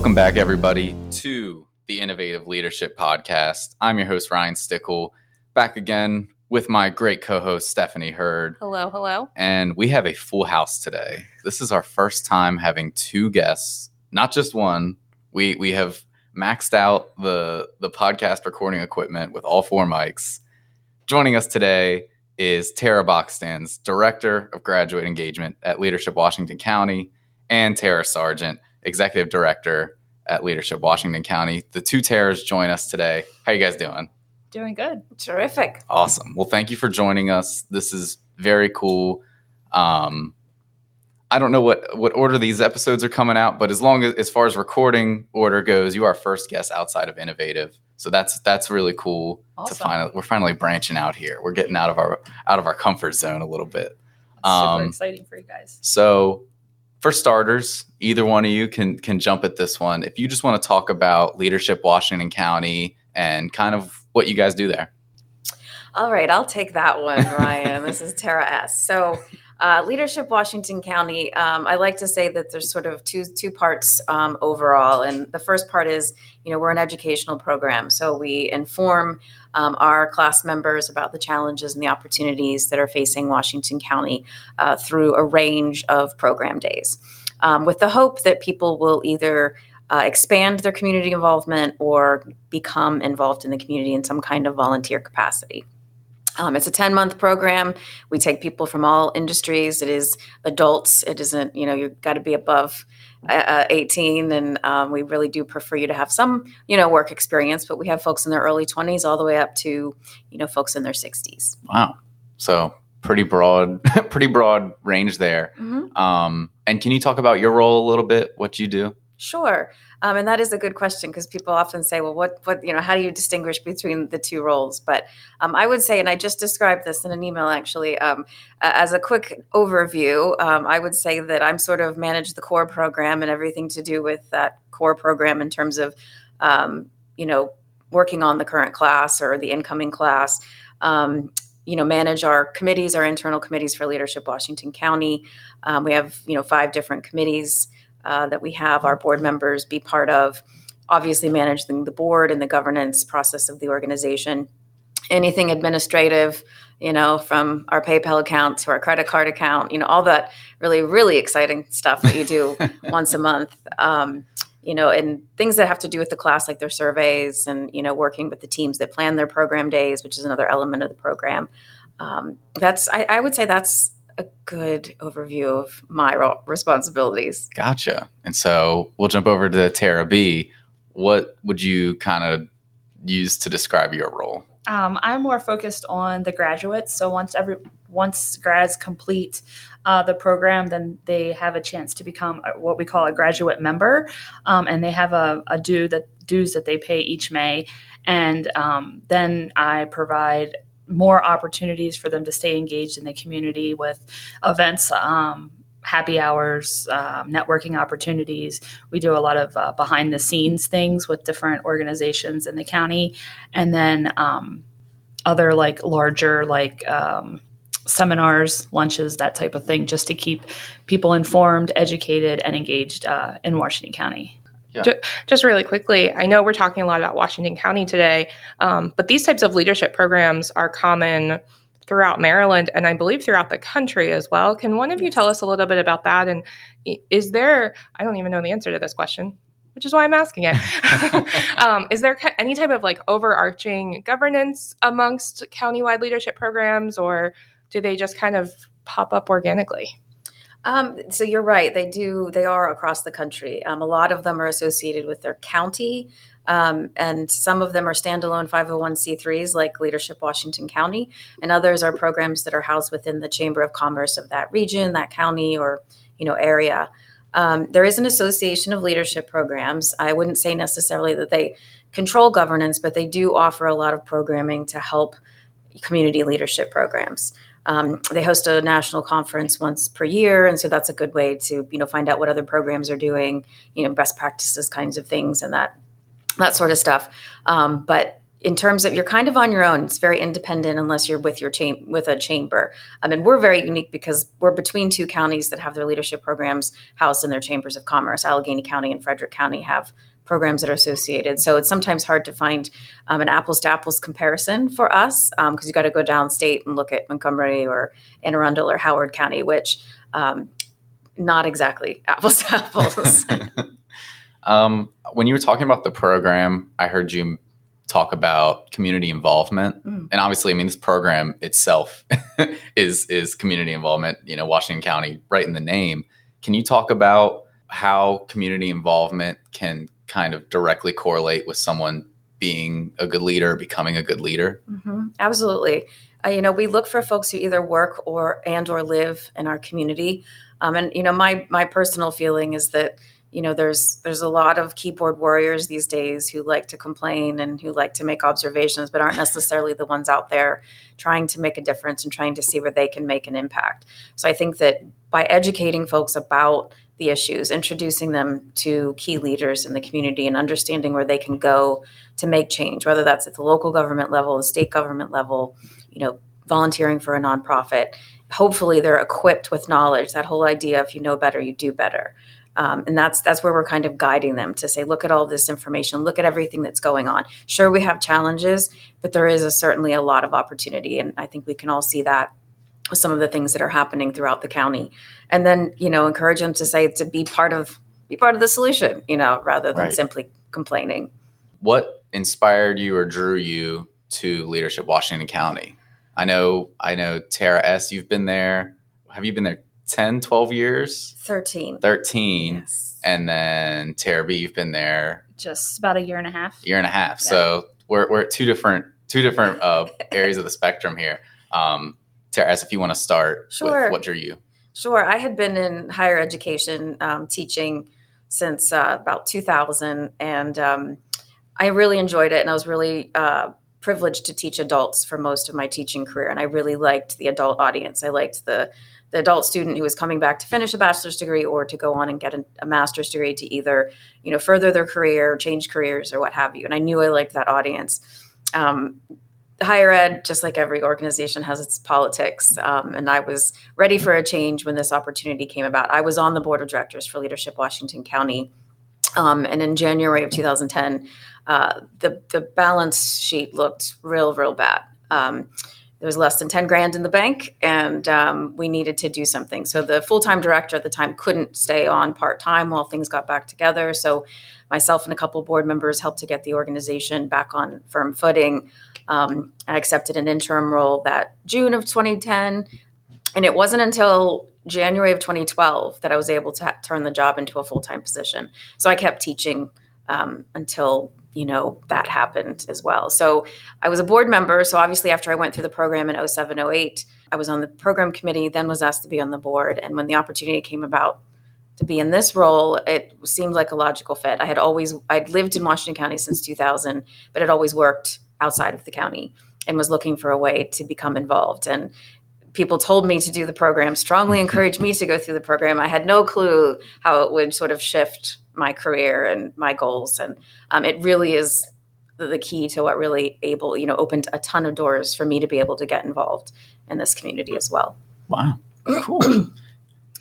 Welcome back, everybody, to the Innovative Leadership Podcast. I'm your host, Ryan Stickle, back again with my great co host, Stephanie Hurd. Hello, hello. And we have a full house today. This is our first time having two guests, not just one. We, we have maxed out the, the podcast recording equipment with all four mics. Joining us today is Tara Bockstanz, Director of Graduate Engagement at Leadership Washington County, and Tara Sargent, Executive Director at Leadership Washington County. The two Taras join us today. How you guys doing? Doing good. Terrific. Awesome. Well, thank you for joining us. This is very cool. Um, I don't know what what order these episodes are coming out, but as long as as far as recording order goes, you are first guest outside of Innovative. So that's that's really cool Awesome. to finally we're finally branching out here. We're getting out of our out of our comfort zone a little bit. Super Um, exciting for you guys. So, for starters, either one of you can can jump at this one. If you just want to talk about leadership Washington County and kind of what you guys do there. All right, I'll take that one, Ryan. this is Tara S. So, uh, Leadership Washington County. Um, I like to say that there's sort of two two parts um, overall, and the first part is, you know, we're an educational program, so we inform um, our class members about the challenges and the opportunities that are facing Washington County uh, through a range of program days, um, with the hope that people will either uh, expand their community involvement or become involved in the community in some kind of volunteer capacity. Um, it's a 10 month program. We take people from all industries. It is adults. It isn't, you know, you've got to be above uh, uh, 18. And um, we really do prefer you to have some, you know, work experience, but we have folks in their early 20s all the way up to, you know, folks in their 60s. Wow. So, pretty broad pretty broad range there. Mhm. Um, and can you talk about your role a little bit, what you do? Sure. Um, and that is a good question because people often say, well, what, what, you know, how do you distinguish between the two roles? But um, I would say, and I just described this in an email actually, um, as a quick overview, um, I would say that I'm sort of manage the core program and everything to do with that core program in terms of, um, you know, working on the current class or the incoming class. Um, you know, manage our committees, our internal committees for Leadership Washington County. Um, we have, you know, five different committees uh, that we have our board members be part of, obviously managing the board and the governance process of the organization. Anything administrative, you know, from our PayPal account to our credit card account, you know, all that really, really exciting stuff that you do once a month. Um, you know, and things that have to do with the class, like their surveys and, you know, working with the teams that plan their program days, which is another element of the program. Um, that's, I, I would say that's a good overview of my ro- responsibilities. Gotcha. And so we'll jump over to Tara B. What would you kind of use to describe your role? Um, I'm more focused on the graduates. So once every once grads complete uh, the program, then they have a chance to become a- what we call a graduate member, um, and they have a, a due that dues that they pay each May, and um, then I provide more opportunities for them to stay engaged in the community with events. Um, happy hours um, networking opportunities we do a lot of uh, behind the scenes things with different organizations in the county and then um, other like larger like um, seminars lunches that type of thing just to keep people informed educated and engaged uh, in washington county just really quickly, I know we're talking a lot about Washington County today, um, but these types of leadership programs are common throughout Maryland and I believe throughout the country as well. Can one of you tell us a little bit about that? And is there, I don't even know the answer to this question, which is why I'm asking it. um, is there any type of like overarching governance amongst countywide leadership programs, or do they just kind of pop up organically? Um, so you're right. They do. They are across the country. Um, a lot of them are associated with their county, um, and some of them are standalone 501c3s, like Leadership Washington County, and others are programs that are housed within the Chamber of Commerce of that region, that county, or you know area. Um, there is an association of leadership programs. I wouldn't say necessarily that they control governance, but they do offer a lot of programming to help community leadership programs. Um, they host a national conference once per year, and so that's a good way to you know find out what other programs are doing, you know, best practices kinds of things, and that that sort of stuff. Um, but in terms of you're kind of on your own. It's very independent unless you're with your cham- with a chamber. I mean, we're very unique because we're between two counties that have their leadership programs housed in their chambers of commerce. Allegany County and Frederick County have programs that are associated. So it's sometimes hard to find um, an apples to apples comparison for us because you got to go downstate and look at Montgomery or Anne Arundel or Howard County, which um, not exactly apples to apples. um, when you were talking about the program, I heard you talk about community involvement, Mm. and obviously, I mean, this program itself is is community involvement. You know, Washington County, right in the name. Can you talk about how community involvement can kind of directly correlate with someone being a good leader, becoming a good leader? hmm Absolutely. Uh, you know, we look for folks who either work or and or live in our community. Um, and you know, my my personal feeling is that you know there's there's a lot of keyboard warriors these days who like to complain and who like to make observations, but aren't necessarily the ones out there trying to make a difference and trying to see where they can make an impact. So I think that by educating folks about the issues, introducing them to key leaders in the community, and understanding where they can go to make change, whether that's at the local government level, the state government level, you know, volunteering for a nonprofit. Hopefully, they're equipped with knowledge. That whole idea, if you know better, you do better. Um, and that's that's where we're kind of guiding them to say, look at all this information, look at everything that's going on. Sure, we have challenges, but there is a, certainly a lot of opportunity, and I think we can all see that with some of the things that are happening throughout the county. And then, you know, encourage them to say to be part of be part of the solution, you know, rather than Right. simply complaining. What inspired you or drew you to leadership Washington County? I know, I know, Tara S. You've been there. Have you been there 10, 12 years? 13. 13 Yes. and then Tara B, you've been there Just about a year and a half. year and a half. Yeah. So we're, we're at two different two different uh, areas of the spectrum here. Um, Tara S, if you want to start Sure. with what drew you. Sure. I had been in higher education um, teaching since uh, about 2000, and um, I really enjoyed it. And I was really uh, privileged to teach adults for most of my teaching career. And I really liked the adult audience. I liked the the adult student who was coming back to finish a bachelor's degree or to go on and get a, a master's degree to either, you know, further their career, change careers, or what have you. And I knew I liked that audience. Um, higher ed, just like every organization, has its politics. Um, and I was ready for a change when this opportunity came about. I was on the board of directors for Leadership Washington County. Um, and in January of 2010, uh, the, the balance sheet looked real, real bad. Um, there was less than 10 grand in the bank, and um, we needed to do something. So the full time director at the time couldn't stay on part time while things got back together. So myself and a couple board members helped to get the organization back on firm footing. Um, I accepted an interim role that June of 2010. And it wasn't until January of 2012 that I was able to ha- turn the job into a full time position. So I kept teaching um, until you know that happened as well. So I was a board member. So obviously, after I went through the program in 07, 08, I was on the program committee. Then was asked to be on the board. And when the opportunity came about to be in this role, it seemed like a logical fit. I had always I'd lived in Washington County since 2000, but had always worked outside of the county and was looking for a way to become involved. And people told me to do the program, strongly encouraged me to go through the program. I had no clue how it would sort of shift my career and my goals. And um, it really is the, the key to what really able, you know, opened a ton of doors for me to be able to get involved in this community as well. Wow. Cool.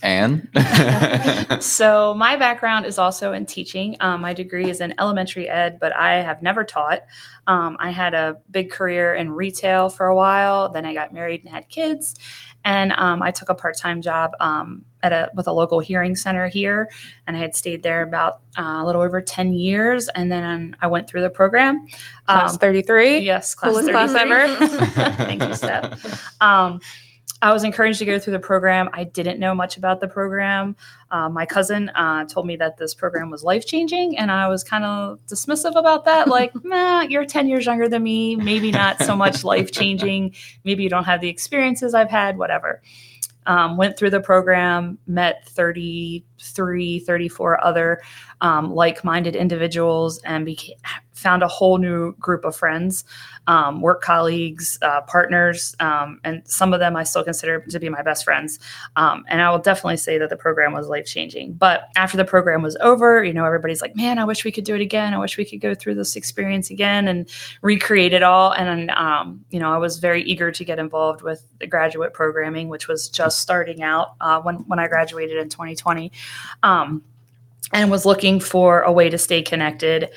Anne? So my background is also in teaching. Um, my degree is in elementary ed, but I have never taught. Um, I had a big career in retail for a while. Then I got married and had kids, and um, I took a part-time job um, at a with a local hearing center here, and I had stayed there about uh, a little over ten years. And then I went through the program. Class Um, 33. Yes, class Coolest class ever. Thank you, Steph. I was encouraged to go through the program. I didn't know much about the program. Uh, my cousin uh, told me that this program was life changing, and I was kind of dismissive about that. Like, nah, you're 10 years younger than me. Maybe not so much life changing. Maybe you don't have the experiences I've had, whatever. Um, went through the program, met 33, 34 other um, like minded individuals, and beca- found a whole new group of friends, um, work colleagues, uh, partners, um, and some of them I still consider to be my best friends. Um, and I will definitely say that the program was life changing. But after the program was over, you know, everybody's like, man, I wish we could do it again. I wish we could go through this experience again and recreate it all. And, um, you know, I was very eager to get involved with the graduate programming, which was just starting out uh, when, when I graduated in 2020 um, and was looking for a way to stay connected.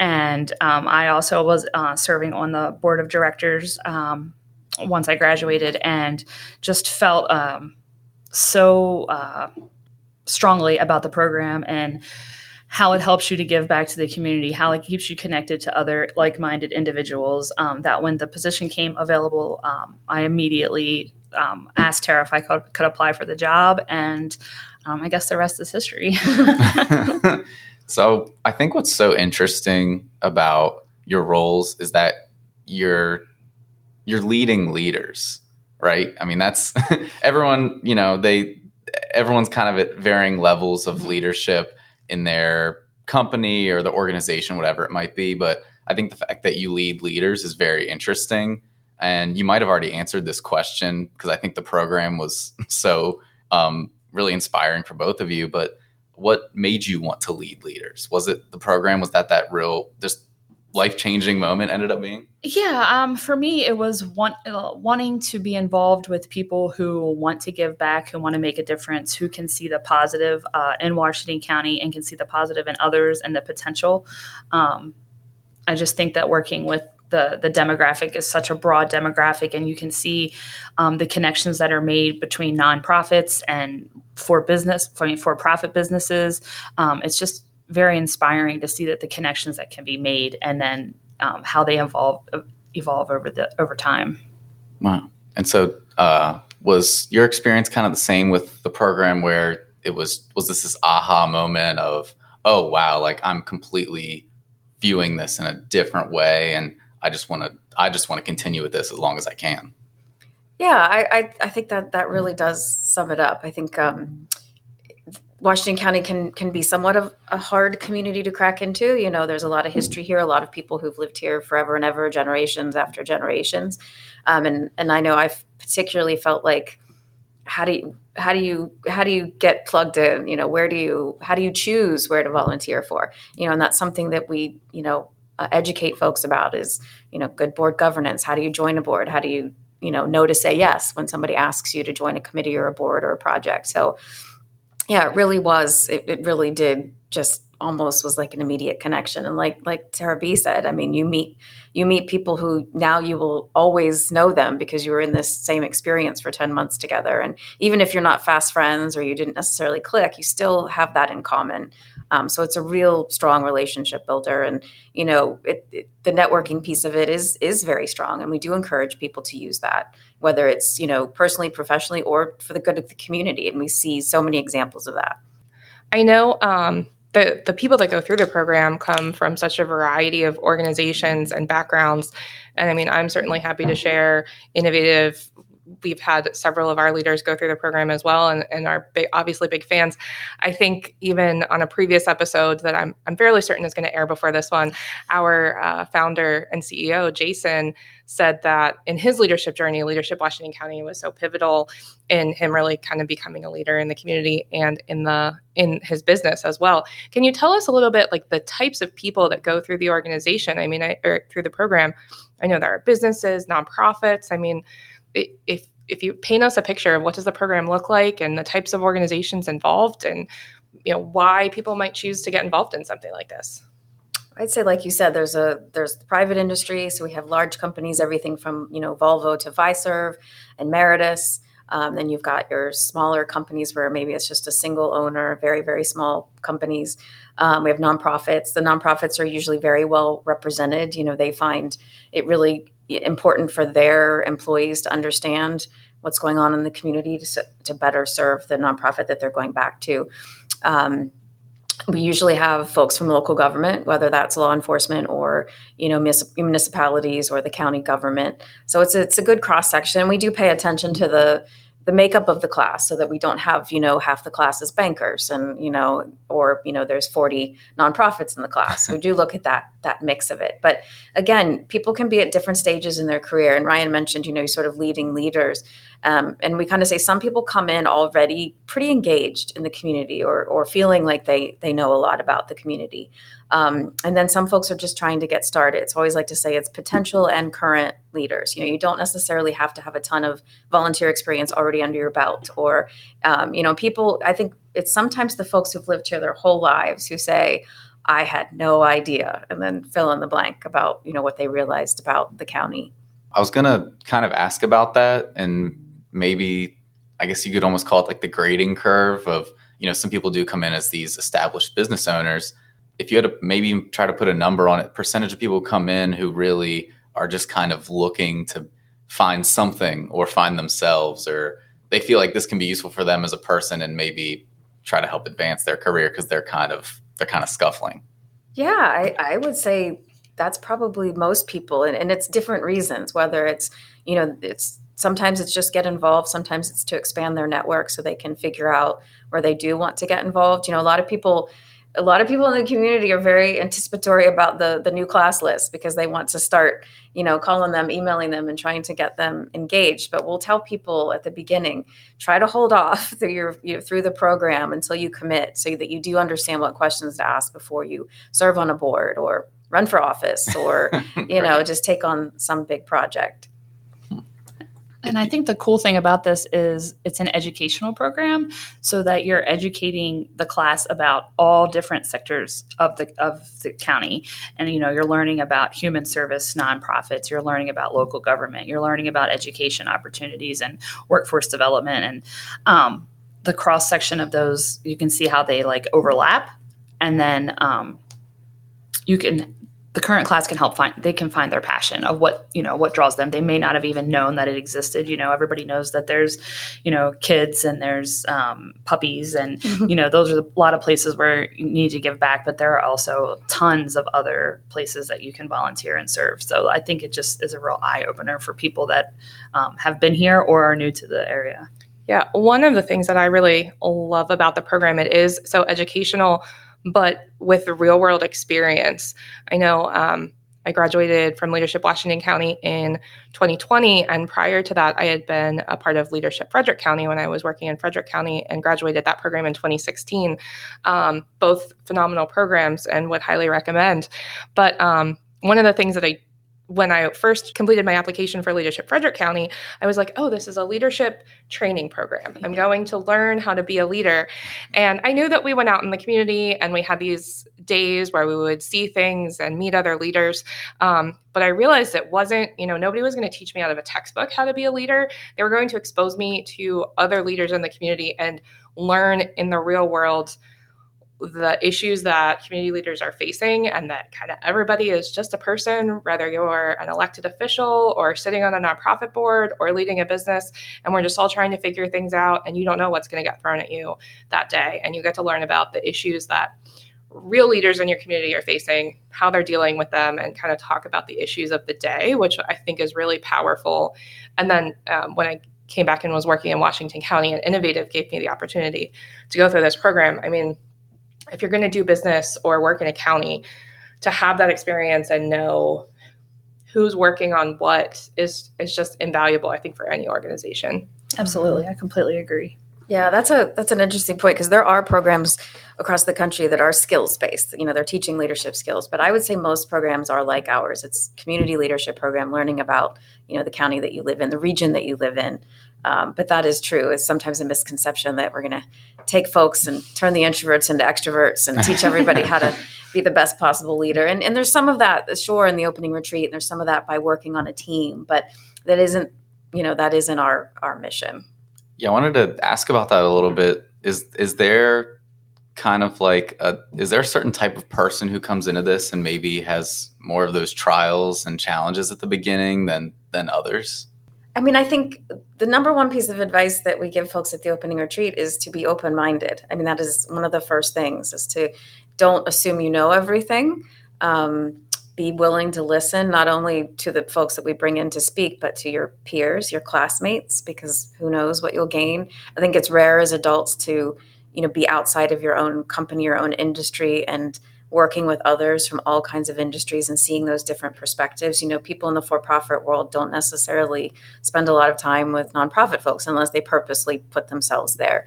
And um, I also was uh, serving on the board of directors um, once I graduated and just felt um, so uh, strongly about the program and how it helps you to give back to the community, how it keeps you connected to other like minded individuals. Um, that when the position came available, um, I immediately um, asked Tara if I could, could apply for the job. And I guess the rest is history. so I think what's so interesting about your roles is that you're you're leading leaders, right? I mean, that's everyone. You know, they everyone's kind of at varying levels of leadership in their company or the organization, whatever it might be. But I think the fact that you lead leaders is very interesting. And you might have already answered this question because I think the program was so um, really inspiring for both of you. But what made you want to lead leaders? Was it the program? Was that that real just life changing moment ended up being? Yeah, um, for me, it was want, uh, wanting to be involved with people who want to give back, who want to make a difference, who can see the positive uh, in Washington County and can see the positive in others and the potential. Um, I just think that working with the the demographic is such a broad demographic, and you can see um, the connections that are made between nonprofits and for business, I mean, for profit businesses. Um, it's just very inspiring to see that the connections that can be made, and then um, how they evolve evolve over the over time. Wow! And so, uh, was your experience kind of the same with the program, where it was was this this aha moment of, oh wow, like I'm completely viewing this in a different way, and I just want to I just want to continue with this as long as I can. Yeah, I, I, I think that that really does sum it up. I think um, Washington County can can be somewhat of a hard community to crack into. You know, there's a lot of history here, a lot of people who've lived here forever and ever, generations after generations, um, and and I know I've particularly felt like how do you how do you how do you get plugged in you know where do you how do you choose where to volunteer for you know and that's something that we you know uh, educate folks about is you know good board governance. How do you join a board? How do you you know know to say yes when somebody asks you to join a committee or a board or a project? So yeah it really was it, it really did just almost was like an immediate connection. And like like tara b said i mean you meet you meet people who now you will always know them because you were in this same experience for 10 months together. And even if you're not fast friends or you didn't necessarily click you still have that in common um, so it's a real strong relationship builder, and you know, it, it, the networking piece of it is is very strong, and we do encourage people to use that, whether it's you know personally, professionally, or for the good of the community. And we see so many examples of that. I know um, the the people that go through the program come from such a variety of organizations and backgrounds, and I mean, I'm certainly happy to share innovative we've had several of our leaders go through the program as well and, and are big, obviously big fans. I think even on a previous episode that I'm, I'm fairly certain is going to air before this one, our uh, founder and CEO, Jason, said that in his leadership journey, Leadership Washington County was so pivotal in him really kind of becoming a leader in the community and in the in his business as well. Can you tell us a little bit like the types of people that go through the organization? I mean, I, or through the program. I know there are businesses, nonprofits. I mean, if if you paint us a picture of what does the program look like and the types of organizations involved and you know why people might choose to get involved in something like this I'd say, like you said, there's a there's the private industry. So we have large companies, everything from you know Volvo to Fiserv and Meritus. Um, then you've got your smaller companies where maybe it's just a single owner, very very small companies. Um, we have nonprofits. The nonprofits are usually very well represented. You know, they find it really important for their employees to understand what's going on in the community to, to better serve the nonprofit that they're going back to. Um, we usually have folks from local government, whether that's law enforcement or you know municipalities or the county government. So it's a, it's a good cross section. We do pay attention to the the makeup of the class so that we don't have you know half the class is bankers and you know or you know there's 40 nonprofits in the class we do look at that that mix of it but again people can be at different stages in their career and ryan mentioned you know sort of leading leaders um, and we kind of say some people come in already pretty engaged in the community or or feeling like they they know a lot about the community um, and then some folks are just trying to get started. It's always like to say it's potential and current leaders. You know, you don't necessarily have to have a ton of volunteer experience already under your belt, or um, you know, people. I think it's sometimes the folks who've lived here their whole lives who say, "I had no idea," and then fill in the blank about you know what they realized about the county. I was gonna kind of ask about that, and maybe I guess you could almost call it like the grading curve of you know some people do come in as these established business owners if you had to maybe try to put a number on it, percentage of people come in who really are just kind of looking to find something or find themselves, or they feel like this can be useful for them as a person and maybe try to help advance their career because they're kind of they're kind of scuffling. Yeah, I, I would say that's probably most people, and, and it's different reasons. Whether it's you know it's sometimes it's just get involved sometimes it's to expand their network so they can figure out where they do want to get involved you know a lot of people a lot of people in the community are very anticipatory about the the new class list because they want to start you know calling them emailing them and trying to get them engaged. But we'll tell people at the beginning try to hold off through your you know, through the program until you commit so that you do understand what questions to ask before you serve on a board or run for office or you know just take on some big project And I think the cool thing about this is it's an educational program so that you're educating the class about all different sectors of the of the county. And you know, you're learning about human service nonprofits, you're learning about local government, you're learning about education opportunities and workforce development and um, the cross section of those, you can see how they like overlap. And then um, you can the current class can help find they can find their passion of what you know what draws them. They may not have even known that it existed. You know everybody knows that there's you know kids and there's um, puppies and you know those are a lot of places where you need to give back but there are also tons of other places that you can volunteer and serve. So i think it just is a real eye-opener for people that um, have been here or are new to the area. Yeah, one of the things that I really love about the program, it is so educational, but with real world experience. I know um, I graduated from Leadership Washington County in 2020, and prior to that, I had been a part of Leadership Frederick County when I was working in Frederick County and graduated that program in 2016. Um, both phenomenal programs and would highly recommend. But um, one of the things that I when I first completed my application for leadership Frederick County, I was like, oh, this is a leadership training program. I'm going to learn how to be a leader. And I knew that we went out in the community and we had these days where we would see things and meet other leaders. Um, but I realized it wasn't, you know, nobody was going to teach me out of a textbook how to be a leader. They were going to expose me to other leaders in the community and learn in the real world the issues that community leaders are facing and that kind of everybody is just a person whether you're an elected official or sitting on a nonprofit board or leading a business and we're just all trying to figure things out and you don't know what's going to get thrown at you that day and you get to learn about the issues that real leaders in your community are facing how they're dealing with them and kind of talk about the issues of the day which i think is really powerful. And then um, when i came back and was working in washington county and innovative gave me the opportunity to go through this program. I mean if you're going to do business or work in a county, to have that experience and know who's working on what is is just invaluable. I think for any organization. absolutely i completely agree Yeah, that's a that's an interesting point because there are programs across the country that are skills based. You know, they're teaching leadership skills, but I would say most programs are like ours. It's community leadership program, learning about you know the county that you live in, the region that you live in. Um, but that is true. It's sometimes a misconception that we're going to take folks and turn the introverts into extroverts and teach everybody how to be the best possible leader. And and there's some of that, sure, in the opening retreat. And there's some of that by working on a team, but that isn't you know that isn't our our mission. Yeah, I wanted to ask about that a little bit. Is is there kind of like a is there a certain type of person who comes into this and maybe has more of those trials and challenges at the beginning than than others? I mean, I think the number one piece of advice that we give folks at the opening retreat is to be open minded. I mean, that is one of the first things is to don't assume you know everything. Um, be willing to listen not only to the folks that we bring in to speak but to your peers your classmates because who knows what you'll gain i think it's rare as adults to you know be outside of your own company your own industry and working with others from all kinds of industries and seeing those different perspectives you know people in the for-profit world don't necessarily spend a lot of time with nonprofit folks unless they purposely put themselves there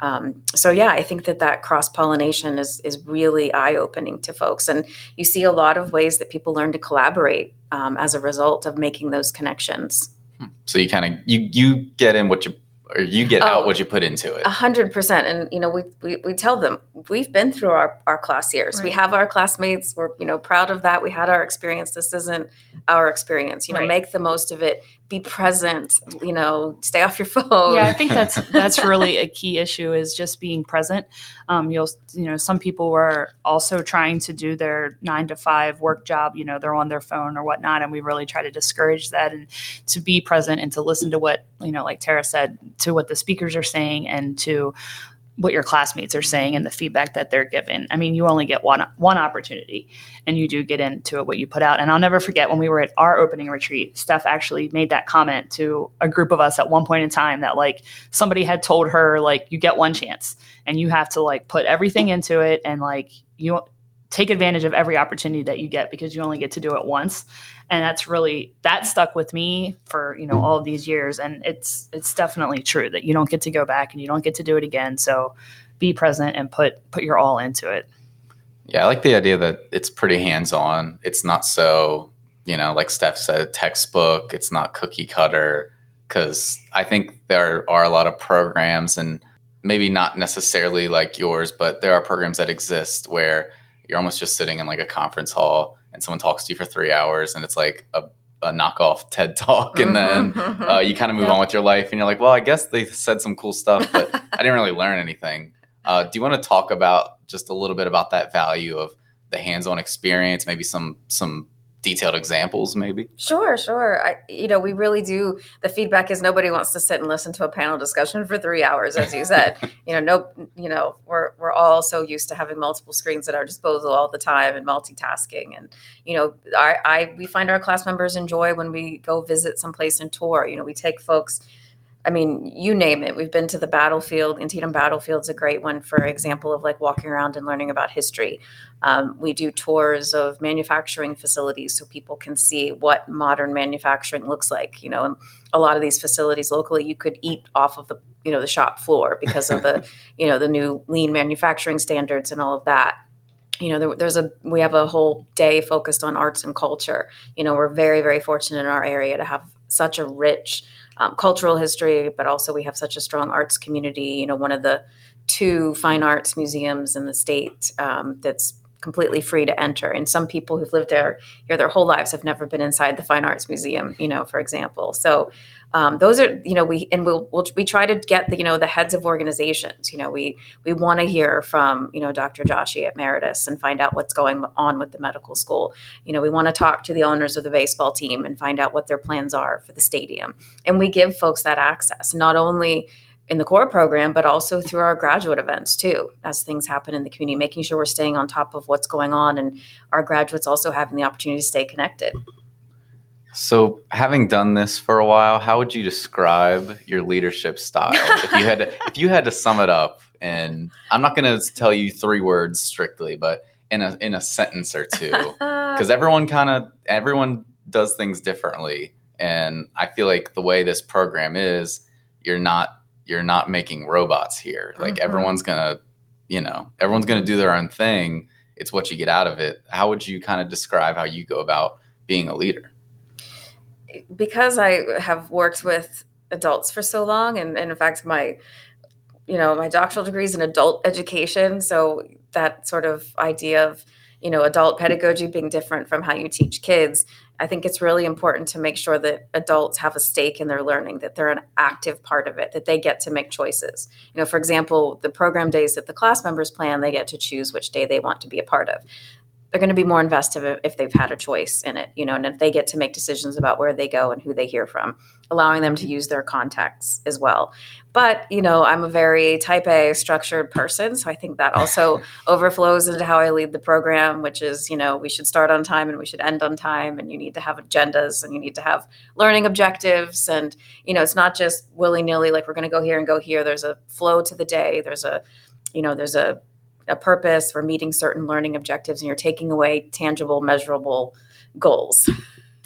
um, so yeah, I think that that cross pollination is is really eye opening to folks, and you see a lot of ways that people learn to collaborate um, as a result of making those connections. Hmm. So you kind of you you get in what you or you get out Oh. what you put into it. A hundred percent, and you know we, we we tell them we've been through our our class years. We have our classmates. We're you know proud of that. We had our experience. This isn't our experience. You know, Right. make the most of it. Be present. You know, stay off your phone. yeah i think that's that's really a key issue is just being present um, you'll you know some people were also trying to do their nine to five work job you know they're on their phone or whatnot and we really try to discourage that and to be present and to listen to what you know like tara said to what the speakers are saying and to what your classmates are saying and the feedback that they're given. I mean, you only get one one opportunity, and you do get into it what you put out. And I'll never forget when we were at our opening retreat, Steph actually made that comment to a group of us at one point in time that like somebody had told her like you get one chance and you have to like put everything into it and like you take advantage of every opportunity that you get because you only get to do it once and that's really that stuck with me for you know all of these years and it's it's definitely true that you don't get to go back and you don't get to do it again so be present and put put your all into it Yeah, I like the idea that it's pretty hands on. It's not so, you know, like Steph said, textbook. It's not cookie cutter. Because I think there are a lot of programs, and maybe not necessarily like yours, but there are programs that exist where you're almost just sitting in like a conference hall and someone talks to you for three hours, and it's like a, a knockoff TED talk, and then uh, you kind of move Yeah. on with your life and you're like well i guess they said some cool stuff but i didn't really learn anything uh, do you want to talk about just a little bit about that value of the hands-on experience maybe some some detailed examples maybe Sure, sure. I, you know, we really do. The feedback is nobody wants to sit and listen to a panel discussion for three hours, as you said. you know, no, you know, we're we're all so used to having multiple screens at our disposal all the time and multitasking. And you know, I, I we find our class members enjoy when we go visit someplace and tour. You know, we take folks. I mean, you name it. We've been to the battlefield. Antietam Battlefield's a great one for example of like walking around and learning about history. Um, we do tours of manufacturing facilities so people can see what modern manufacturing looks like. You know, and a lot of these facilities locally, you could eat off of the you know the shop floor because of the you know the new lean manufacturing standards and all of that. You know, there, there's a we have a whole day focused on arts and culture. You know, we're very very fortunate in our area to have such a rich um, cultural history, but also we have such a strong arts community. You know, one of the two fine arts museums in the state um, that's completely free to enter. And some people who've lived there here their whole lives have never been inside the Fine Arts Museum, you know, for example. So um, those are, you know, we and we'll, we'll we try to get the, you know, the heads of organizations. You know, we we want to hear from, you know, Dr. Joshi at Meritus and find out what's going on with the medical school. You know, we want to talk to the owners of the baseball team and find out what their plans are for the stadium. And we give folks that access, not only in the core program, but also through our graduate events too, as things happen in the community, making sure we're staying on top of what's going on and our graduates also having the opportunity to stay connected. So having done this for a while how would you describe your leadership style? If you had to, if you had to sum it up and i'm not going to tell you three words strictly but in a in a sentence or two. Because everyone kind of everyone does things differently. And i feel like the way this program is you're not you're not making robots here. Like Mhm. everyone's gonna you know everyone's gonna do their own thing. It's what you get out of it. How would you kind of describe how you go about being a leader because I have worked with adults for so long, and, and in fact, my you know my doctoral degree is in adult education, so that sort of idea of you know adult pedagogy being different from how you teach kids. I think it's really important to make sure that adults have a stake in their learning, that they're an active part of it, that they get to make choices. You know, for example, the program days that the class members plan, they get to choose which day they want to be a part of they're going to be more invested if, they've had a choice in it, you know, and if they get to make decisions about where they go and who they hear from, allowing them to use their contacts as well. But, you know, I'm a very type A structured person. So I think that also overflows into how I lead the program, which is, you know, we should start on time and we should end on time. And you need to have agendas and you need to have learning objectives. And, you know, it's not just willy nilly, like we're going to go here and go here. There's a flow to the day. There's a, you know, there's a a purpose for meeting certain learning objectives and you're taking away tangible measurable goals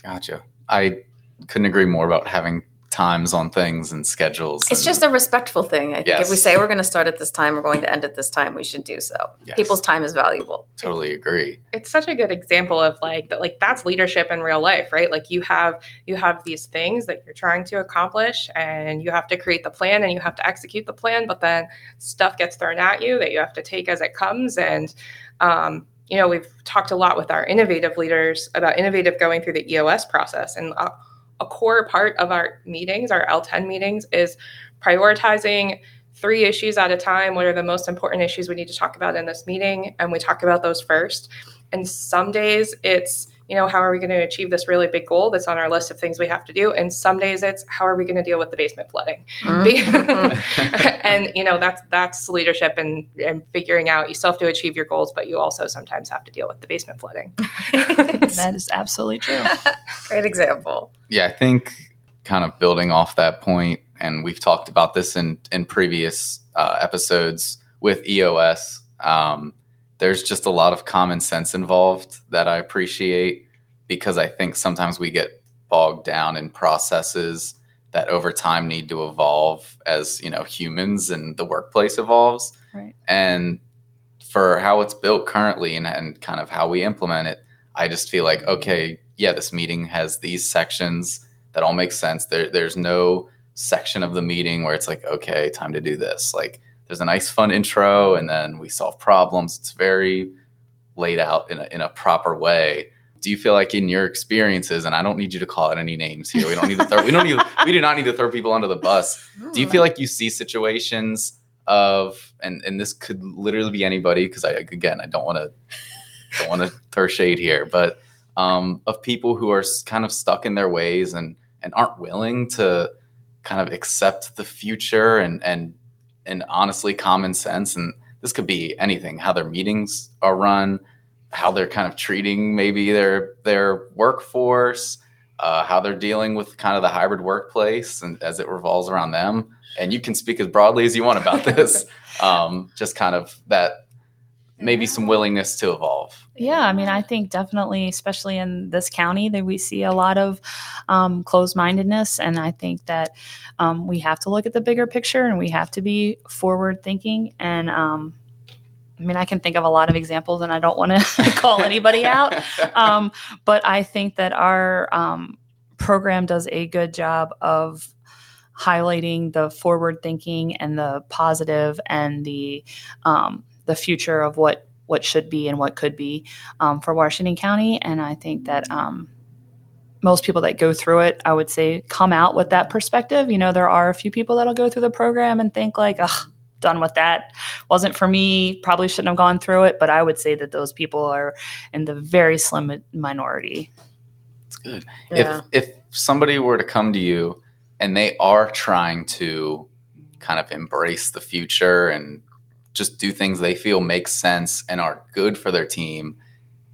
Gotcha. I couldn't agree more about having times on things and schedules. it's and- just a respectful thing i think if we say we're going to start at this time we're going to end at this time we should do so Yes. people's time is valuable totally agree. it's such a good example of like that like that's leadership in real life right like you have you have these things that you're trying to accomplish and you have to create the plan and you have to execute the plan but then stuff gets thrown at you that you have to take as it comes and um, you know we've talked a lot with our innovative leaders about innovative going through the eos process and a, core part of our meetings our l10 meetings is prioritizing three issues at a time. What are the most important issues we need to talk about in this meeting? And we talk about those first. And some days it's, you know, how are we going to achieve this really big goal that's on our list of things we have to do? And some days it's how are we going to deal with the basement flooding? and you know that's that's leadership and and figuring out you still have to achieve your goals, but you also sometimes have to deal with the basement flooding. That is absolutely true. great example Yeah, I think kind of building off that point, and we've talked about this in in previous uh, episodes with EOS. Um, there's just a lot of common sense involved that I appreciate because I think sometimes we get bogged down in processes that over time need to evolve as you know humans and the workplace evolves. Right. And for how it's built currently and, and kind of how we implement it, I just feel like mm-hmm. okay, yeah, this meeting has these sections that all make sense. There, there's no section of the meeting where it's like, okay, time to do this. Like, there's a nice, fun intro, and then we solve problems. It's very laid out in a, in a proper way. Do you feel like in your experiences, and I don't need you to call out any names here. We don't need to throw. we don't need. We do not need to throw people under the bus. Do you feel like you see situations of, and and this could literally be anybody, because I again, I don't want to don't want to throw shade here, but um, of people who are kind of stuck in their ways and and aren't willing to kind of accept the future and and and honestly common sense and this could be anything how their meetings are run how they're kind of treating maybe their their workforce uh, how they're dealing with kind of the hybrid workplace and as it revolves around them. And you can speak as broadly as you want about this. Um, just kind of that maybe some willingness to evolve Yeah, I mean, I think definitely, especially in this county, that we see a lot of um, closed mindedness. And I think that um, we have to look at the bigger picture and we have to be forward thinking. And um, I mean, I can think of a lot of examples and I don't want to call anybody out. Um, but I think that our um, program does a good job of highlighting the forward thinking and the positive and the um, the future of what what should be and what could be um, for Washington County. And I think that um, most people that go through it, I would say, come out with that perspective. You know, there are a few people that'll go through the program and think like, ugh, done with that. Wasn't for me. Probably shouldn't have gone through it. But I would say that those people are in the very slim minority. it's good yeah. if if somebody were to come to you and they are trying to kind of embrace the future and just do things they feel make sense and are good for their team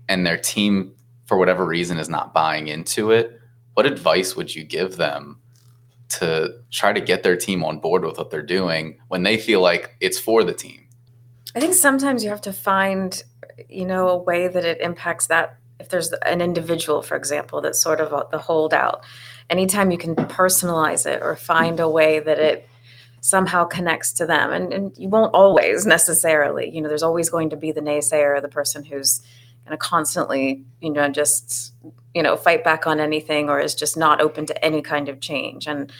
and their team for whatever reason is not buying into it what advice would you give them to try to get their team on board with what they're doing when they feel like it's for the team I think sometimes you have to find, you know, a way that it impacts that. If there's an individual, for example, that's sort of the holdout, anytime you can personalize it or find a way that it somehow connects to them, and, and you won't always necessarily, you know, there's always going to be the naysayer, the person who's going to constantly, you know, just, you know, fight back on anything or is just not open to any kind of change. And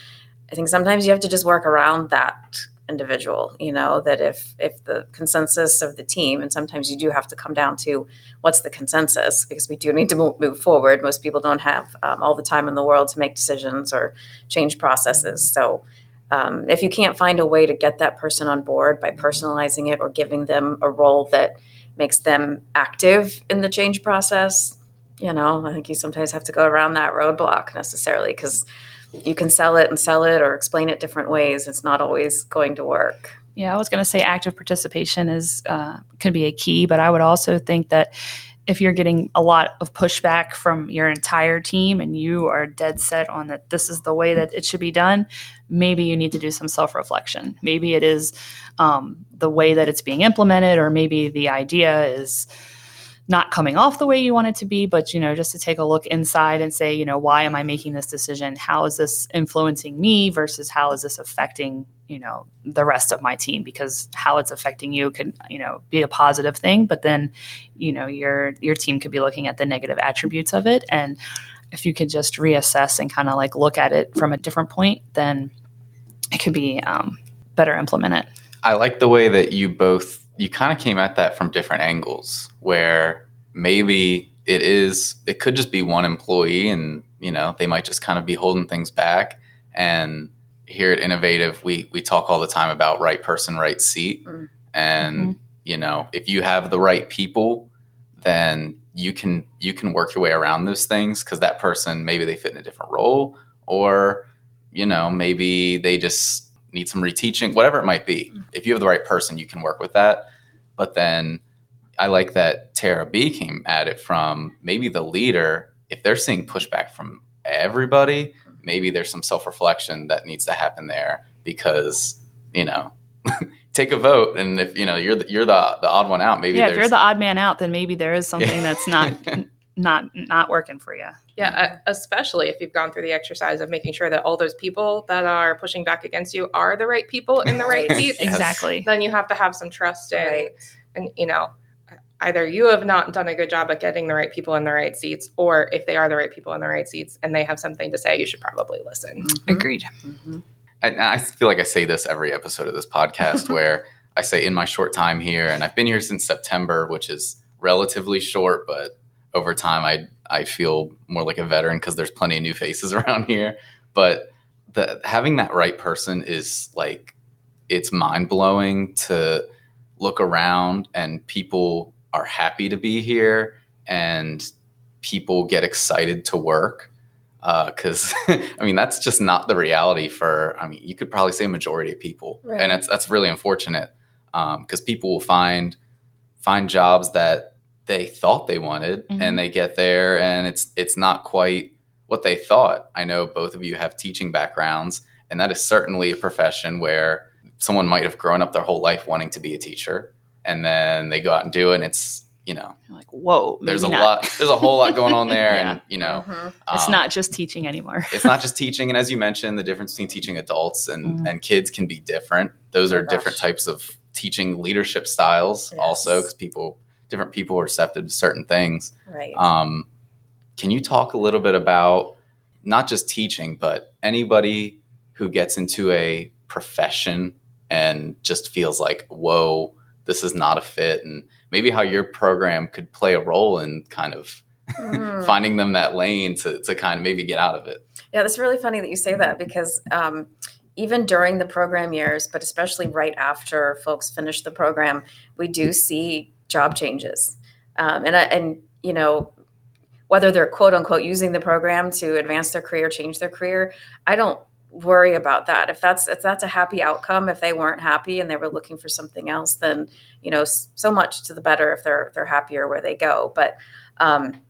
I think sometimes you have to just work around that individual you know that if if the consensus of the team and sometimes you do have to come down to what's the consensus because we do need to move, forward. Most people don't have um, all the time in the world to make decisions or change processes. So um, if you can't find a way to get that person on board by personalizing it or giving them a role that makes them active in the change process. You know, I think you sometimes have to go around that roadblock necessarily because you can sell it and sell it or explain it different ways. It's not always going to work. Yeah, I was going to say active participation is uh, can be a key, but I would also think that if you're getting a lot of pushback from your entire team and you are dead set on that this is the way that it should be done, maybe you need to do some self reflection. Maybe it is um, the way that it's being implemented, or maybe the idea is not coming off the way you want it to be, but you know, just to take a look inside and say, you know, why am I making this decision? How is this influencing me versus how is this affecting, you know, the rest of my team? Because how it's affecting you could, you know, be a positive thing, but then, you know, your your team could be looking at the negative attributes of it. And if you could just reassess and kind of like look at it from a different point, then it could be um, better implemented. I like the way that you both you kind of came at that from different angles where maybe it is it could just be one employee and you know they might just kind of be holding things back and here at innovative we we talk all the time about right person right seat. Mm. and you know if you have the right people then you can you can work your way around those things because that person maybe they fit in a different role or you know maybe they just need some reteaching whatever it might be. If you have the right person you can work with that. But then i like that tara b came at it from maybe the leader if they're seeing pushback from everybody maybe there's some self-reflection that needs to happen there because you know take a vote and if you know you're the, you're the the odd one out maybe yeah, if you're the odd man out, then maybe there is something that's not not not working for you. Yeah, uh, especially if you've gone through the exercise of making sure that all those people that are pushing back against you are the right people in the right Right. seats. Yes. Exactly. Then you have to have some trust in, Right. and you know, either you have not done a good job at getting the right people in the right seats, or if they are the right people in the right seats and they have something to say, you should probably listen. Agreed. Mhm. and I feel like I say this every episode of this podcast where I say in my short time here, and I've been here since September, which is relatively short, but over time I I feel more like a veteran because there's plenty of new faces around here. But the having that right person is like it's mind blowing to look around and people are happy to be here and people get excited to work because I mean that's just not the reality for I mean you could probably say majority of people, Right. and that's that's really unfortunate because people will find find jobs that they thought they wanted Mhm. and they get there and it's it's not quite what they thought. I know both of you have teaching backgrounds, and that is certainly a profession where someone might have grown up their whole life wanting to be a teacher, and then they go out and do it, and it's you know You're like, whoa, there's a not. lot there's a whole lot going on there, Yeah. and you know Mhm. It's um, not just teaching anymore. it's not just teaching and as you mentioned the difference between teaching adults and Mhm. and kids can be different those Oh are different types of teaching leadership styles also because people different people are receptive to certain things Right. um, can you talk a little bit about not just teaching but anybody who gets into a profession and just feels like whoa this is not a fit and maybe how your program could play a role in kind of Mhm. finding them that lane to, to kind of maybe get out of it Yeah, that's really funny that you say that because um, even during the program years, but especially right after folks finish the program, we do see job changes. Um, and I, and you know, whether they're quote unquote using the program to advance their career, change their career, I don't worry about that. If that's if that's a happy outcome, if they weren't happy and they were looking for something else, then you know, so much to the better if they're they're happier where they go. But um,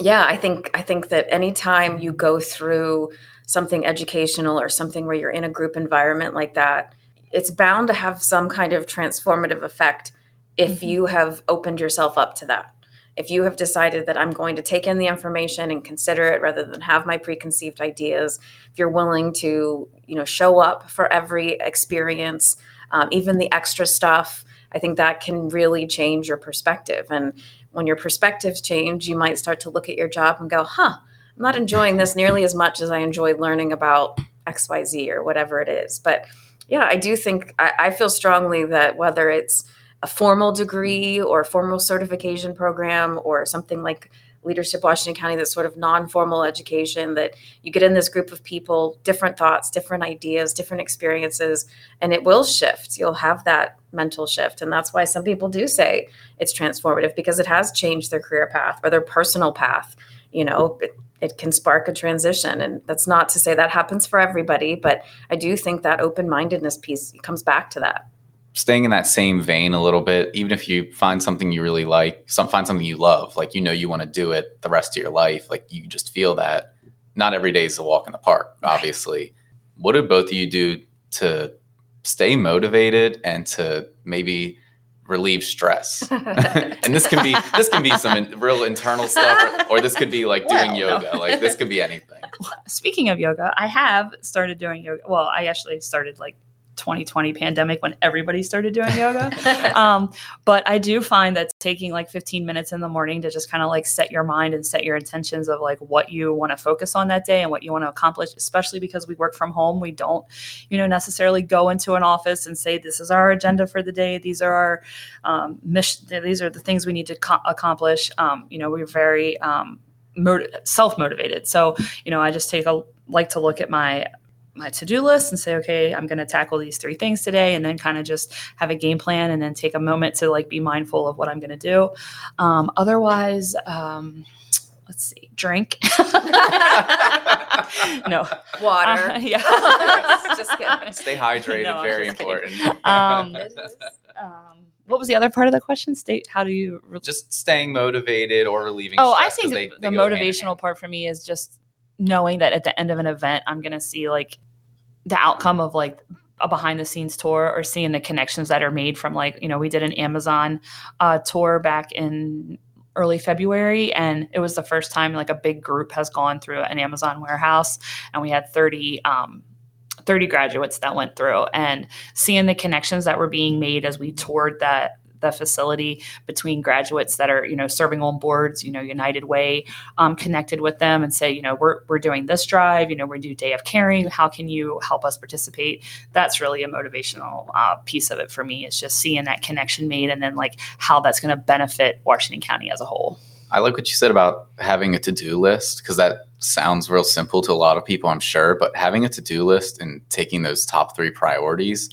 yeah, I think I think that anytime you go through something educational or something where you're in a group environment like that, it's bound to have some kind of transformative effect if Mhm. you have opened yourself up to that. If you have decided that I'm going to take in the information and consider it rather than have my preconceived ideas, if you're willing to, you know, show up for every experience, um, even the extra stuff, I think that can really change your perspective. And when your perspectives change, you might start to look at your job and go, huh, I'm not enjoying this nearly as much as I enjoyed learning about XYZ or whatever it is. But yeah, I do think, I, I feel strongly that whether it's a formal mm-hmm. degree or a formal certification program or something like leadership Washington County, this sort of non-formal education that you get in this group of people, different thoughts, different ideas, different experiences, and it will shift. You'll have that mental shift. And that's why some people do say it's transformative because it has changed their career path or their personal path. You know, mm-hmm. it, it can spark a transition. And that's not to say that happens for everybody, but I do think that open-mindedness piece comes back to that staying in that same vein a little bit, even if you find something you really like, some find something you love, like you know you want to do it the rest of your life, like you just feel that. Not every day is a walk in the park, obviously. What do both of you do to stay motivated and to maybe relieve stress? and this can be this can be some in, real internal stuff, or, or, this could be like doing well, yoga. No. Like this could be anything. Speaking of yoga, I have started doing yoga. Well, I actually started like 2020 pandemic when everybody started doing yoga. um, but I do find that taking like 15 minutes in the morning to just kind of like set your mind and set your intentions of like what you want to focus on that day and what you want to accomplish, especially because we work from home. We don't, you know, necessarily go into an office and say, this is our agenda for the day. These are our um, mission. These are the things we need to co- accomplish. Um, you know, we're very um, self motivated. So, you know, I just take a like to look at my my to-do list and say okay i'm going to tackle these three things today and then kind of just have a game plan and then take a moment to like be mindful of what i'm going to do. Um, otherwise um, let's see drink. No. Water. Uh, yeah. Just kidding. stay hydrated no, very important. Um, um, what was the other part of the question? State how do you re- just staying motivated or relieving oh i think the, the motivational part for me is just knowing that at the end of an event i'm going to see like the outcome of like a behind the scenes tour or seeing the connections that are made from like you know we did an amazon uh, tour back in early february and it was the first time like a big group has gone through an amazon warehouse and we had 30 um, 30 graduates that went through. And seeing the connections that were being made as we toured that the facility between graduates that are you know serving on boards you know united way um, connected with them and say you know we're, we're doing this drive you know we're doing day of caring how can you help us participate that's really a motivational uh, piece of it for me is just seeing that connection made and then like how that's going to benefit washington county as a whole I like what you said about having a to do list because that sounds real simple to a lot of people, I'm sure. But having a to do list and taking those top three priorities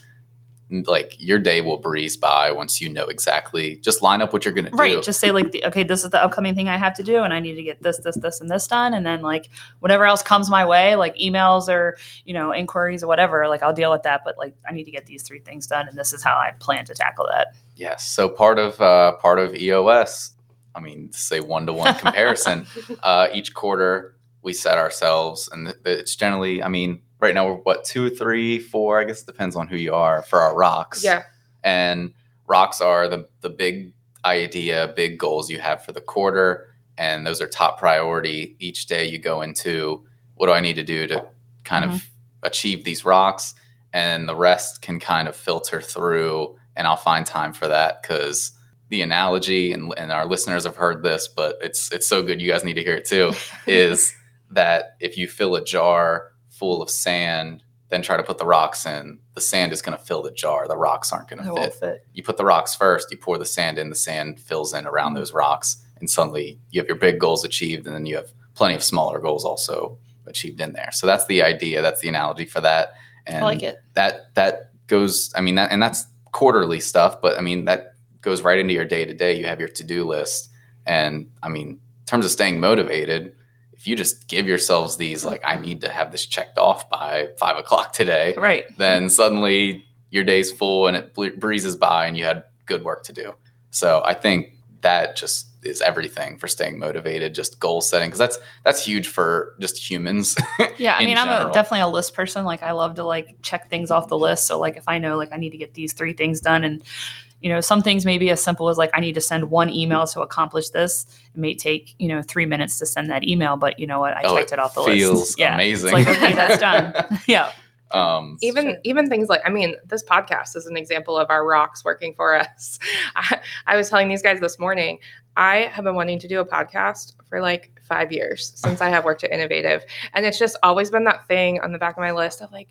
like your day will breeze by once you know exactly just line up what you're going to do. right just say like the, okay this is the upcoming thing i have to do and i need to get this this this and this done and then like whatever else comes my way like emails or you know inquiries or whatever like i'll deal with that but like i need to get these three things done and this is how i plan to tackle that. Yes so part of uh part of eos i mean say one-to-one comparison uh each quarter we set ourselves and it's generally i mean right now we're what two, three, four. I guess it depends on who you are for our rocks. Yeah. And rocks are the the big idea, big goals you have for the quarter, and those are top priority. Each day you go into what do I need to do to kind mm-hmm. of achieve these rocks, and the rest can kind of filter through, and I'll find time for that because the analogy and, and our listeners have heard this, but it's it's so good you guys need to hear it too. is that if you fill a jar full of sand, then try to put the rocks in, the sand is going to fill the jar. The rocks aren't going to fit. fit. You put the rocks first, you pour the sand in, the sand fills in around mm-hmm. those rocks, and suddenly you have your big goals achieved, and then you have plenty of smaller goals also achieved in there. So that's the idea. That's the analogy for that. And I like it. That that goes. I mean, that and that's quarterly stuff, but I mean that goes right into your day to day. You have your to do list, and I mean, in terms of staying motivated, if you just give yourselves these like i need to have this checked off by five o'clock today right. then suddenly your day's full and it breezes by and you had good work to do. So i think that just is everything for staying motivated just goal setting because that's that's huge for just humans yeah i mean i'm a, definitely a list person. Like i love to like check things off the list. So like if i know like i need to get these three things done and you know some things may be as simple as like i need to send one email to accomplish this it may take you know three minutes to send that email but you know what i oh, checked it, it off the feels list yeah amazing it's like okay that's done yeah um, even sure. even things like I mean, this podcast is an example of our rocks working for us. I, I was telling these guys this morning, I have been wanting to do a podcast for like five years since I have worked at Innovative. And it's just always been that thing on the back of my list of like,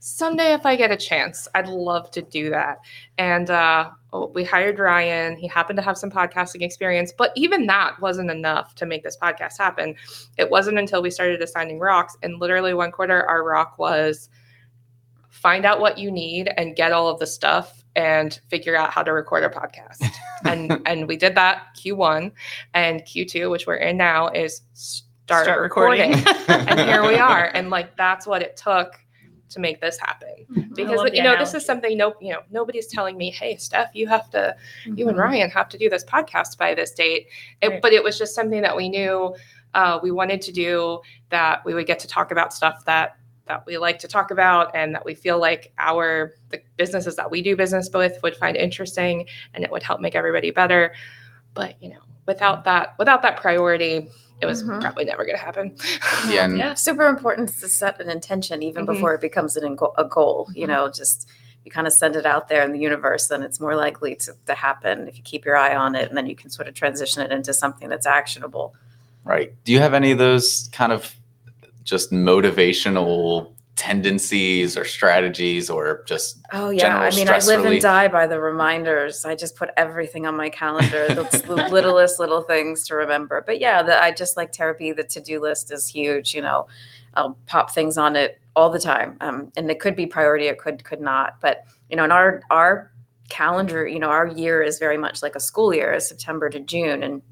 someday if I get a chance, I'd love to do that. And uh, oh, we hired Ryan. He happened to have some podcasting experience, but even that wasn't enough to make this podcast happen. It wasn't until we started assigning rocks. And literally, one quarter, our rock was find out what you need and get all of the stuff and figure out how to record a podcast. and and we did that Q1 and Q2, which we're in now, is start, Start recording. recording. and here we are. And like that's what it took to make this happen. Because love the you know, this is something no, you know, nobody's telling me, hey, Steph, you have to, you and Mhm. Ryan have to do this podcast by this date. It, Right. But it was just something that we knew uh, we wanted to do. That we would get to talk about stuff that that we like to talk about and that we feel like our the businesses that we do business with would find interesting and it would help make everybody better. But you know, without that without that priority, it was Mhm. probably never going to happen. Yeah, and Yeah. super important to set an intention even Mhm. before it becomes an, a goal you Mhm. know just you kind of send it out there in the universe then it's more likely to, to happen if you keep your eye on it and then you can sort of transition it into something that's actionable Right. Do you have any of those kind of just motivational tendencies or strategies or just oh yeah. i mean i live relief. and die by the reminders. I just put everything on my calendar the, the littlest little things to remember. But yeah the, i just like therapy. The to-do list is huge you know. I'll pop things on it all the time um, and it could be priority it could could not. But you know in our our calendar you know our year is very much like a school year is september to june and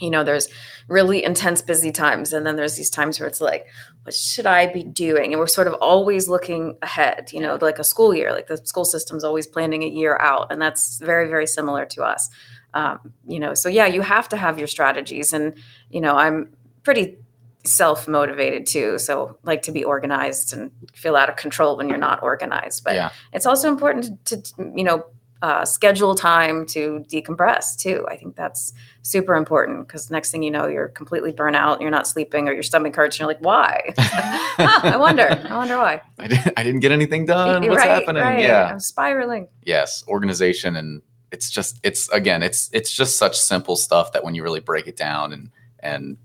you know there's really intense busy times and then there's these times where it's like what should i be doing? And we're sort of always looking ahead you know like a school year like the school system's always planning a year out and that's very very similar to us. Um, you know so yeah you have to have your strategies and you know i'm pretty self-motivated too so like to be organized and feel out of control when you're not organized but Yeah. it's also important to you know uh, schedule time to decompress too i think that's super important because next thing you know you're completely burnt out you're not sleeping or your stomach hurts and you're like why Huh, i wonder i wonder why I didn't I didn't get anything done. What's right, happening? right. Yeah. i'm spiraling Yes. Organization and it's just it's again, it's it's just such simple stuff that when you really break it down and and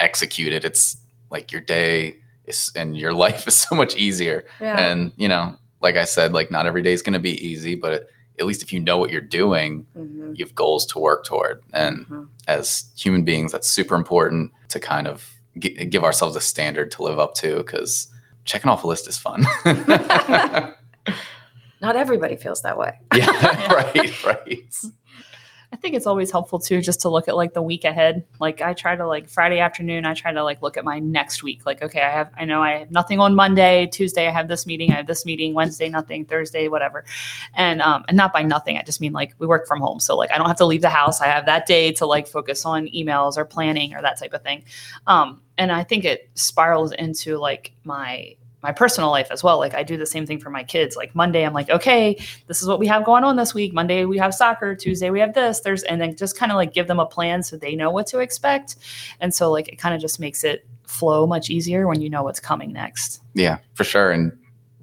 execute it, it's like your day is and your life is so much easier. yeah And you know, like I said, like not every day is gonna be easy, but at least if you know what you're doing, Mhm, you have goals to work toward. And mhm. as human beings, that's super important to kind of gi- give ourselves a standard to live up to because checking off a list is fun. not everybody feels that way yeah, right, right. I think it's always helpful too, just to look at like the week ahead. Like I try to like Friday afternoon, I try to like look at my next week. Like, okay, I have, I know I have nothing on Monday, Tuesday, I have this meeting, I have this meeting, Wednesday, nothing, Thursday, whatever. And, um, and not by nothing, I just mean like we work from home. So like I don't have to leave the house. I have that day to like focus on emails or planning or that type of thing. Um, and I think it spirals into like my, my personal life as well. Like I do the same thing for my kids. Like Monday, I'm like, okay, this is what we have going on this week. Monday we have soccer. Tuesday we have this. There's and then just kind of like give them a plan so they know what to expect. And so like it kind of just makes it flow much easier when you know what's coming next. Yeah, for sure. And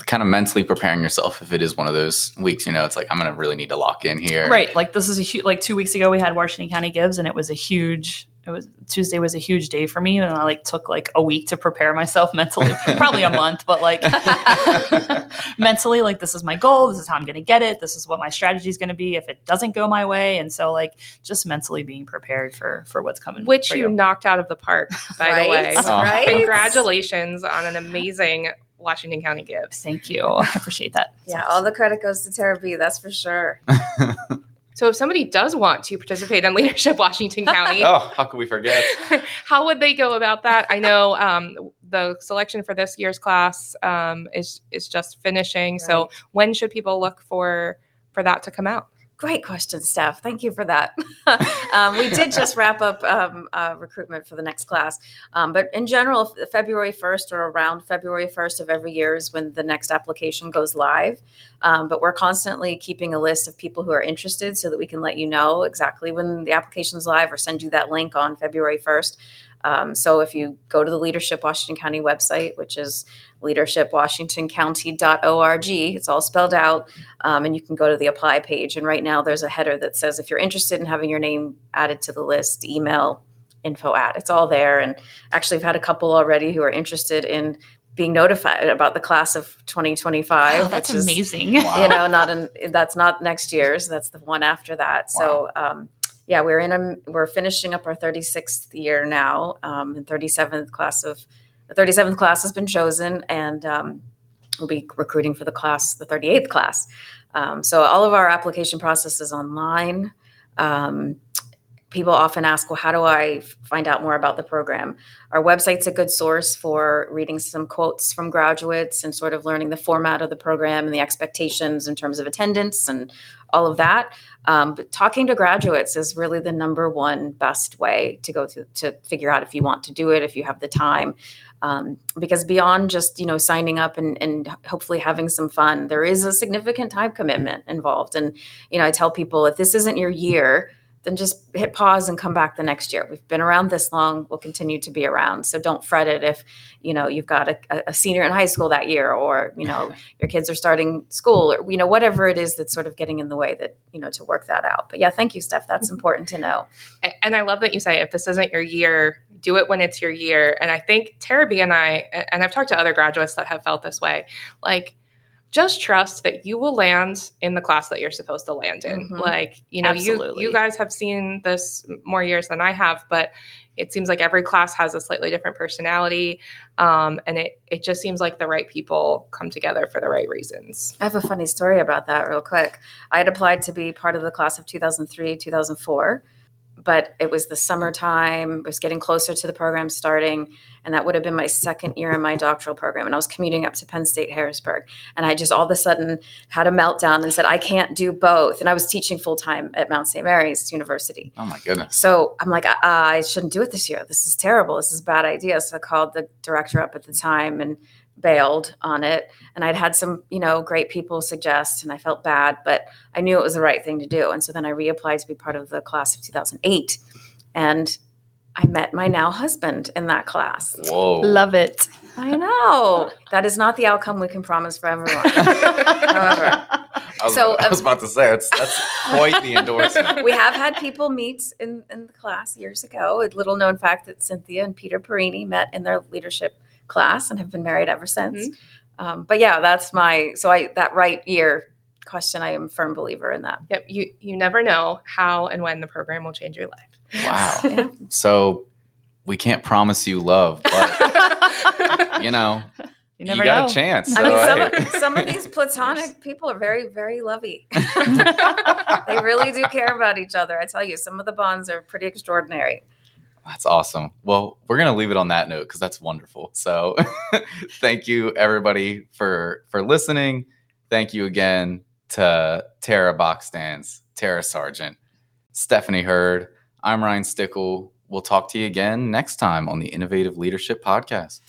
kind of mentally preparing yourself if it is one of those weeks, you know, it's like, I'm going to really need to lock in here. Right. Like this is a huge like two weeks ago we had Washington County Gives and it was a huge it was Tuesday was a huge day for me and I like took like a week to prepare myself mentally. Probably a month, but like mentally like this is my goal, this is how I'm going to get it, this is what my strategy is going to be if it doesn't go my way and so like just mentally being prepared for for what's coming Which for you knocked out of the park, by the way. Oh. right Congratulations on an amazing Washington County Gives. Thank you. I appreciate that. yeah all the credit goes to therapy that's for sure So if somebody does want to participate in Leadership Washington County, Oh, how could we forget? how would they go about that? I know um, the selection for this year's class um, is is just finishing. So when should people look for for that to come out? Great question, Steph. Thank you for that. um, we did just wrap up um, uh, recruitment for the next class. Um, but in general, February 1st or around February 1st of every year is when the next application goes live. Um, but we're constantly keeping a list of people who are interested so that we can let you know exactly when the application's live or send you that link on February 1st. Um, so if you go to the Leadership Washington County website, which is leadershipwashingtoncounty.org, it's all spelled out, um, and you can go to the apply page. And right now there's a header that says if you're interested in having your name added to the list, email info at. It's all there. And actually, I've had a couple already who are interested in being notified about the class of 2025. Oh, that's which is, amazing. Wow. you know, not in that's not next year's. That's the one after that. So, um, yeah, we're in a we're finishing up our 36th year now. Um, and 37th class of the 37th class has been chosen, and um, we'll be recruiting for the class, the 38th class. Um, so all of our application process is online. Um, people often ask, well, how do I find out more about the program? Our website's a good source for reading some quotes from graduates and sort of learning the format of the program and the expectations in terms of attendance and all of that. Um, but talking to graduates is really the number one best way to go to to figure out if you want to do it, if you have the time. Um, because beyond just you know signing up and, and hopefully having some fun, there is a significant time commitment involved. And you know, I tell people if this isn't your year, then just hit pause and come back the next year. We've been around this long, we'll continue to be around. So don't fret it if, you know, you've got a, a senior in high school that year or, you know, your kids are starting school or, you know, whatever it is that's sort of getting in the way that, you know, to work that out. But yeah, thank you, Steph. That's mm-hmm. important to know. And I love that you say if this isn't your year, do it when it's your year. And I think Tara B and I, and I've talked to other graduates that have felt this way, like just trust that you will land in the class that you're supposed to land in. Mhm. Like, you know, you you guys have seen this more years than I have, but it seems like every class has a slightly different personality. Um, and it it just seems like the right people come together for the right reasons. I have a funny story about that, real quick. I had applied to be part of the class of 2003, 2004, but it was the summertime. It was getting closer to the program starting, and that would have been my second year in my doctoral program. And I was commuting up to Penn State Harrisburg, and I just all of a sudden had a meltdown and said, "I can't do both." And I was teaching full time at Mount St. Mary's University. Oh my goodness. So I'm like, I, I shouldn't do it this year. This is terrible. This is a bad idea. So I called the director up at the time and bailed on it. And I'd had some, you know, great people suggest, and I felt bad, but I knew it was the right thing to do. And so then I reapplied to be part of the class of 2008. And I met my now husband in that class. Whoa. Love it. I know. That is not the outcome we can promise for everyone. However, I was, so, I um, was about to say that's that's quite the endorsement. we have had people meet in, in the class years ago. A little known fact that Cynthia and Peter Perini met in their leadership class and have been married ever since. Um, but yeah, that's my so I that right year question. I am a firm believer in that. Yep. You you never know how and when the program will change your life. Wow. Yeah. So we can't promise you love, but you know, You you, never got know. a chance. I mean, some, hey. of, some of these platonic people are very, very lovey. they really do care about each other. I tell you, some of the bonds are pretty extraordinary. That's awesome. Well, we're gonna leave it on that note because that's wonderful. So, thank you everybody for for listening. Thank you again to Tara Bockstanz, Tara Sargent, Stephanie Hurd. I'm Ryan Stickle. We'll talk to you again next time on the Innovative Leadership Podcast.